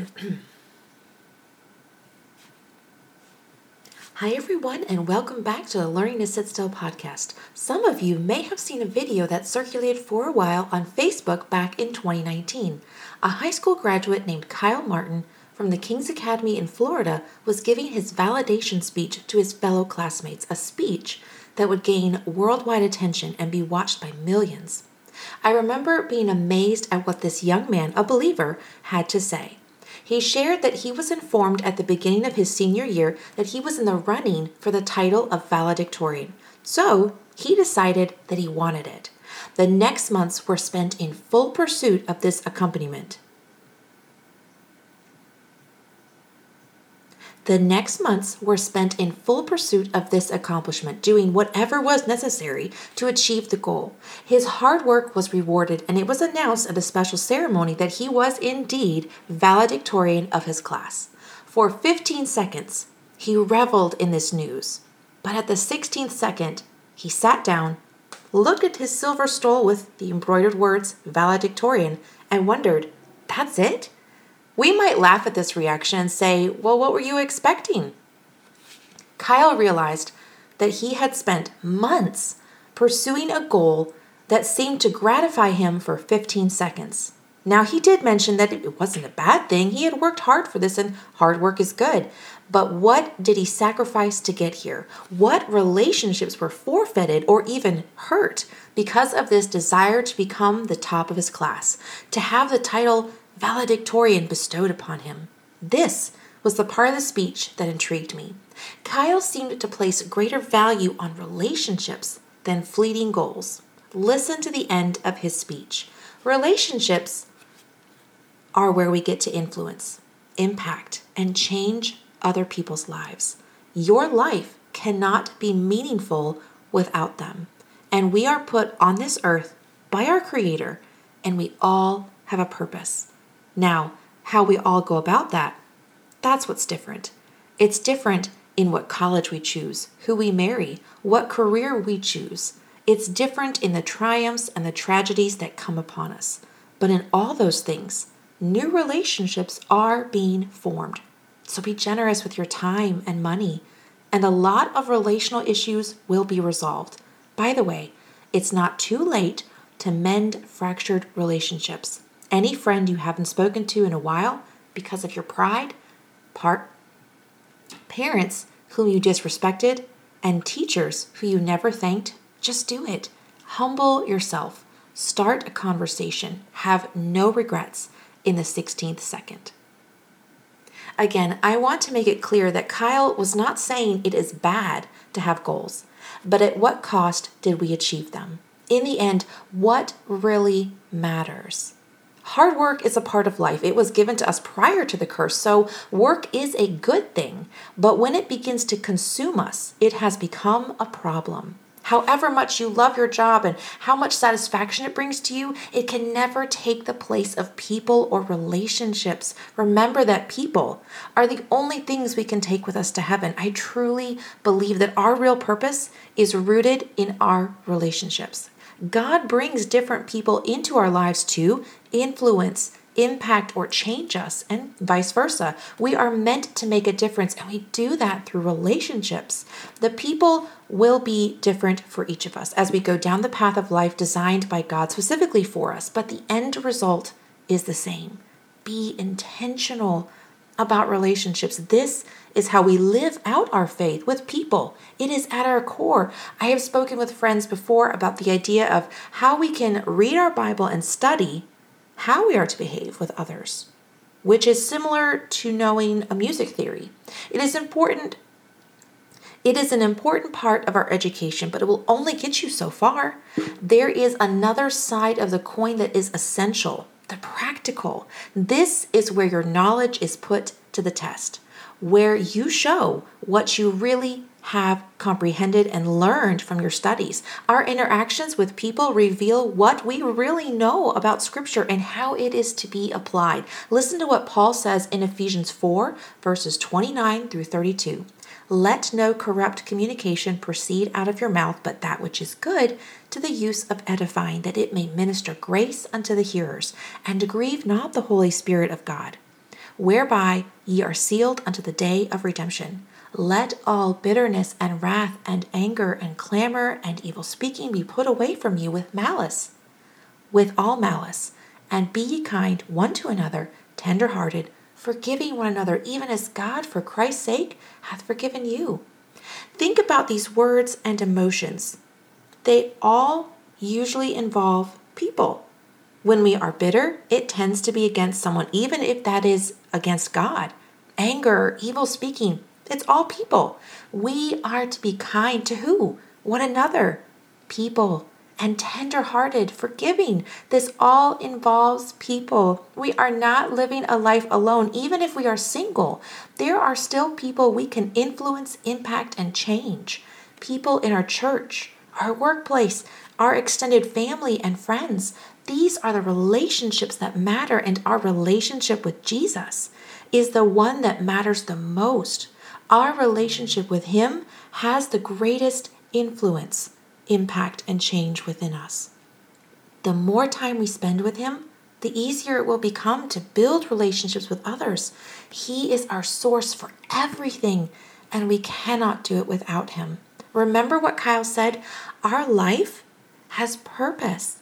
Hi, everyone, and welcome back to the Learning to Sit Still podcast. Some of you may have seen a video that circulated for a while on Facebook back in 2019. A high school graduate named Kyle Martin from the King's Academy in Florida was giving his validation speech to his fellow classmates, a speech that would gain worldwide attention and be watched by millions. I remember being amazed at what this young man, a believer, had to say. He shared that he was informed at the beginning of his senior year that he was in the running for the title of valedictorian. So he decided that he wanted it. The next months were spent in full pursuit of this accompaniment. The next months were spent in full pursuit of this accomplishment, doing whatever was necessary to achieve the goal. His hard work was rewarded, and it was announced at a special ceremony that he was indeed valedictorian of his class. For 15 seconds, he reveled in this news. But at the 16th second, he sat down, looked at his silver stole with the embroidered words valedictorian, and wondered, That's it? We might laugh at this reaction and say, Well, what were you expecting? Kyle realized that he had spent months pursuing a goal that seemed to gratify him for 15 seconds. Now, he did mention that it wasn't a bad thing. He had worked hard for this, and hard work is good. But what did he sacrifice to get here? What relationships were forfeited or even hurt because of this desire to become the top of his class, to have the title valedictorian bestowed upon him. This was the part of the speech that intrigued me. Kyle seemed to place greater value on relationships than fleeting goals. Listen to the end of his speech. Relationships are where we get to influence, impact, and change other people's lives. Your life cannot be meaningful without them. And we are put on this earth by our Creator, and we all have a purpose. Now, how we all go about that, that's what's different. It's different in what college we choose, who we marry, what career we choose. It's different in the triumphs and the tragedies that come upon us. But in all those things, new relationships are being formed. So be generous with your time and money, and a lot of relational issues will be resolved. By the way, it's not too late to mend fractured relationships any friend you haven't spoken to in a while because of your pride, part parents whom you disrespected, and teachers who you never thanked, just do it. Humble yourself. Start a conversation. Have no regrets in the 16th second. Again, I want to make it clear that Kyle was not saying it is bad to have goals, but at what cost did we achieve them? In the end, what really matters? Hard work is a part of life. It was given to us prior to the curse, so work is a good thing. But when it begins to consume us, it has become a problem. However much you love your job and how much satisfaction it brings to you, it can never take the place of people or relationships. Remember that people are the only things we can take with us to heaven. I truly believe that our real purpose is rooted in our relationships. God brings different people into our lives to influence, impact, or change us, and vice versa. We are meant to make a difference, and we do that through relationships. The people will be different for each of us as we go down the path of life designed by God specifically for us, but the end result is the same. Be intentional about relationships. This is how we live out our faith with people. It is at our core. I have spoken with friends before about the idea of how we can read our Bible and study how we are to behave with others, which is similar to knowing a music theory. It is important it is an important part of our education, but it will only get you so far. There is another side of the coin that is essential the practical. This is where your knowledge is put to the test, where you show what you really have comprehended and learned from your studies. Our interactions with people reveal what we really know about Scripture and how it is to be applied. Listen to what Paul says in Ephesians 4, verses 29 through 32. Let no corrupt communication proceed out of your mouth, but that which is good to the use of edifying, that it may minister grace unto the hearers, and grieve not the Holy Spirit of God whereby ye are sealed unto the day of redemption. Let all bitterness and wrath and anger and clamor and evil speaking be put away from you with malice, with all malice, and be ye kind one to another, tender hearted, forgiving one another, even as God, for Christ's sake, hath forgiven you. Think about these words and emotions. They all usually involve people. When we are bitter, it tends to be against someone, even if that is against God. Anger, evil speaking, it's all people. We are to be kind to who? One another, people, and tender hearted, forgiving. This all involves people. We are not living a life alone, even if we are single. There are still people we can influence, impact, and change. People in our church, our workplace, our extended family, and friends. These are the relationships that matter, and our relationship with Jesus is the one that matters the most. Our relationship with Him has the greatest influence, impact, and change within us. The more time we spend with Him, the easier it will become to build relationships with others. He is our source for everything, and we cannot do it without Him. Remember what Kyle said? Our life has purpose.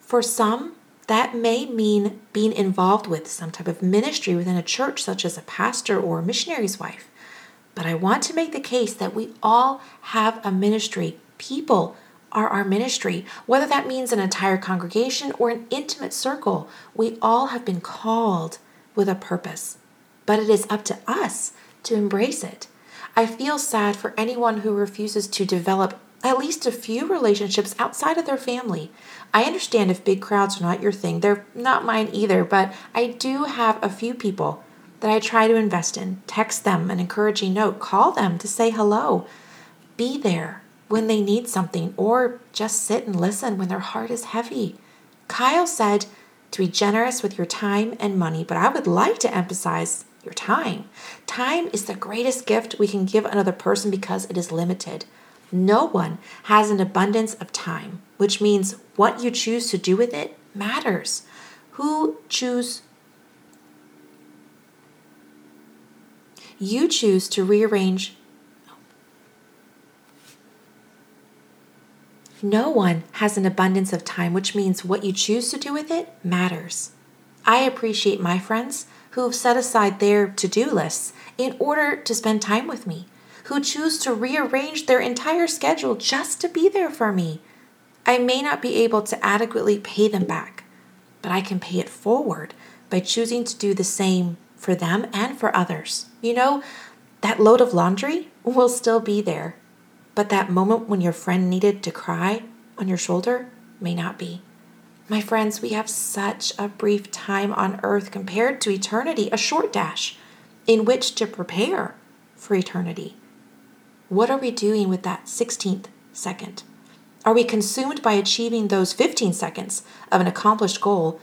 For some, that may mean being involved with some type of ministry within a church, such as a pastor or a missionary's wife. But I want to make the case that we all have a ministry. People are our ministry, whether that means an entire congregation or an intimate circle. We all have been called with a purpose, but it is up to us to embrace it. I feel sad for anyone who refuses to develop at least a few relationships outside of their family. I understand if big crowds are not your thing, they're not mine either, but I do have a few people that I try to invest in. Text them an encouraging note, call them to say hello, be there when they need something, or just sit and listen when their heart is heavy. Kyle said to be generous with your time and money, but I would like to emphasize your time. Time is the greatest gift we can give another person because it is limited. No one has an abundance of time, which means what you choose to do with it matters. Who choose you choose to rearrange No one has an abundance of time, which means what you choose to do with it matters. I appreciate my friends who have set aside their to do lists in order to spend time with me who choose to rearrange their entire schedule just to be there for me. I may not be able to adequately pay them back, but I can pay it forward by choosing to do the same for them and for others. You know, that load of laundry will still be there, but that moment when your friend needed to cry on your shoulder may not be. My friends, we have such a brief time on earth compared to eternity, a short dash in which to prepare for eternity. What are we doing with that 16th second? Are we consumed by achieving those 15 seconds of an accomplished goal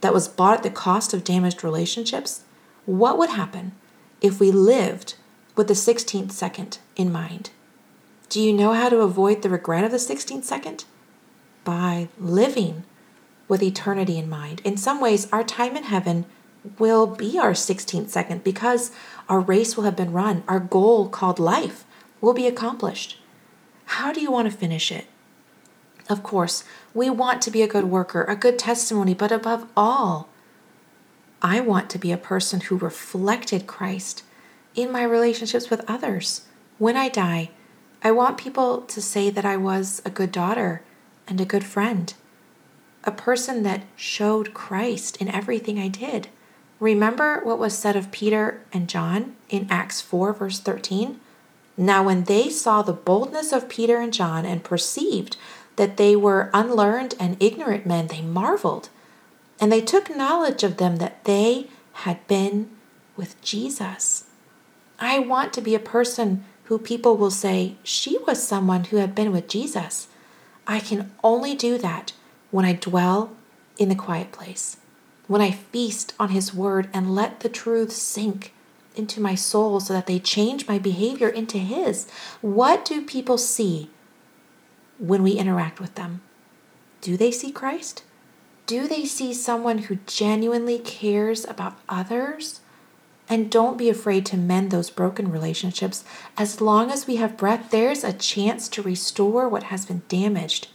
that was bought at the cost of damaged relationships? What would happen if we lived with the 16th second in mind? Do you know how to avoid the regret of the 16th second? By living with eternity in mind. In some ways, our time in heaven will be our 16th second because our race will have been run, our goal called life will be accomplished. How do you want to finish it? Of course, we want to be a good worker, a good testimony, but above all, I want to be a person who reflected Christ in my relationships with others. When I die, I want people to say that I was a good daughter and a good friend, a person that showed Christ in everything I did. Remember what was said of Peter and John in Acts 4, verse 13? Now, when they saw the boldness of Peter and John and perceived that they were unlearned and ignorant men, they marveled. And they took knowledge of them that they had been with Jesus. I want to be a person who people will say, She was someone who had been with Jesus. I can only do that when I dwell in the quiet place, when I feast on His word and let the truth sink into my soul so that they change my behavior into His. What do people see when we interact with them? Do they see Christ? Do they see someone who genuinely cares about others? And don't be afraid to mend those broken relationships. As long as we have breath, there's a chance to restore what has been damaged.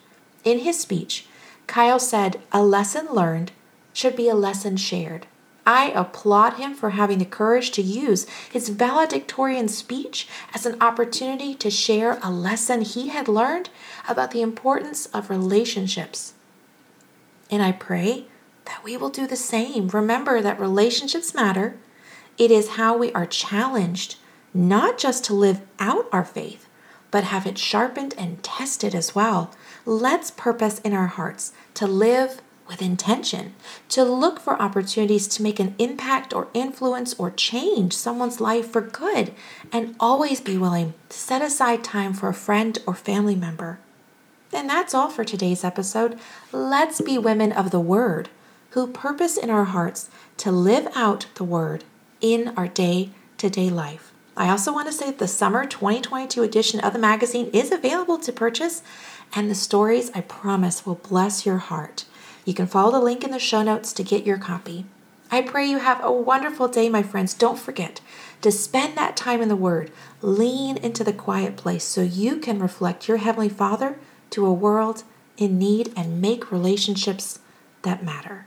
In his speech, Kyle said, A lesson learned should be a lesson shared. I applaud him for having the courage to use his valedictorian speech as an opportunity to share a lesson he had learned about the importance of relationships. And I pray that we will do the same. Remember that relationships matter. It is how we are challenged not just to live out our faith, but have it sharpened and tested as well. Let's purpose in our hearts to live with intention, to look for opportunities to make an impact or influence or change someone's life for good, and always be willing to set aside time for a friend or family member. And that's all for today's episode. Let's be women of the Word who purpose in our hearts to live out the Word in our day to day life. I also want to say that the summer 2022 edition of the magazine is available to purchase, and the stories I promise will bless your heart. You can follow the link in the show notes to get your copy. I pray you have a wonderful day, my friends. Don't forget to spend that time in the Word. Lean into the quiet place so you can reflect your Heavenly Father to a world in need and make relationships that matter.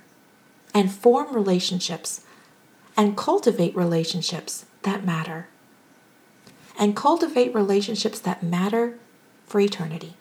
And form relationships and cultivate relationships that matter. And cultivate relationships that matter for eternity.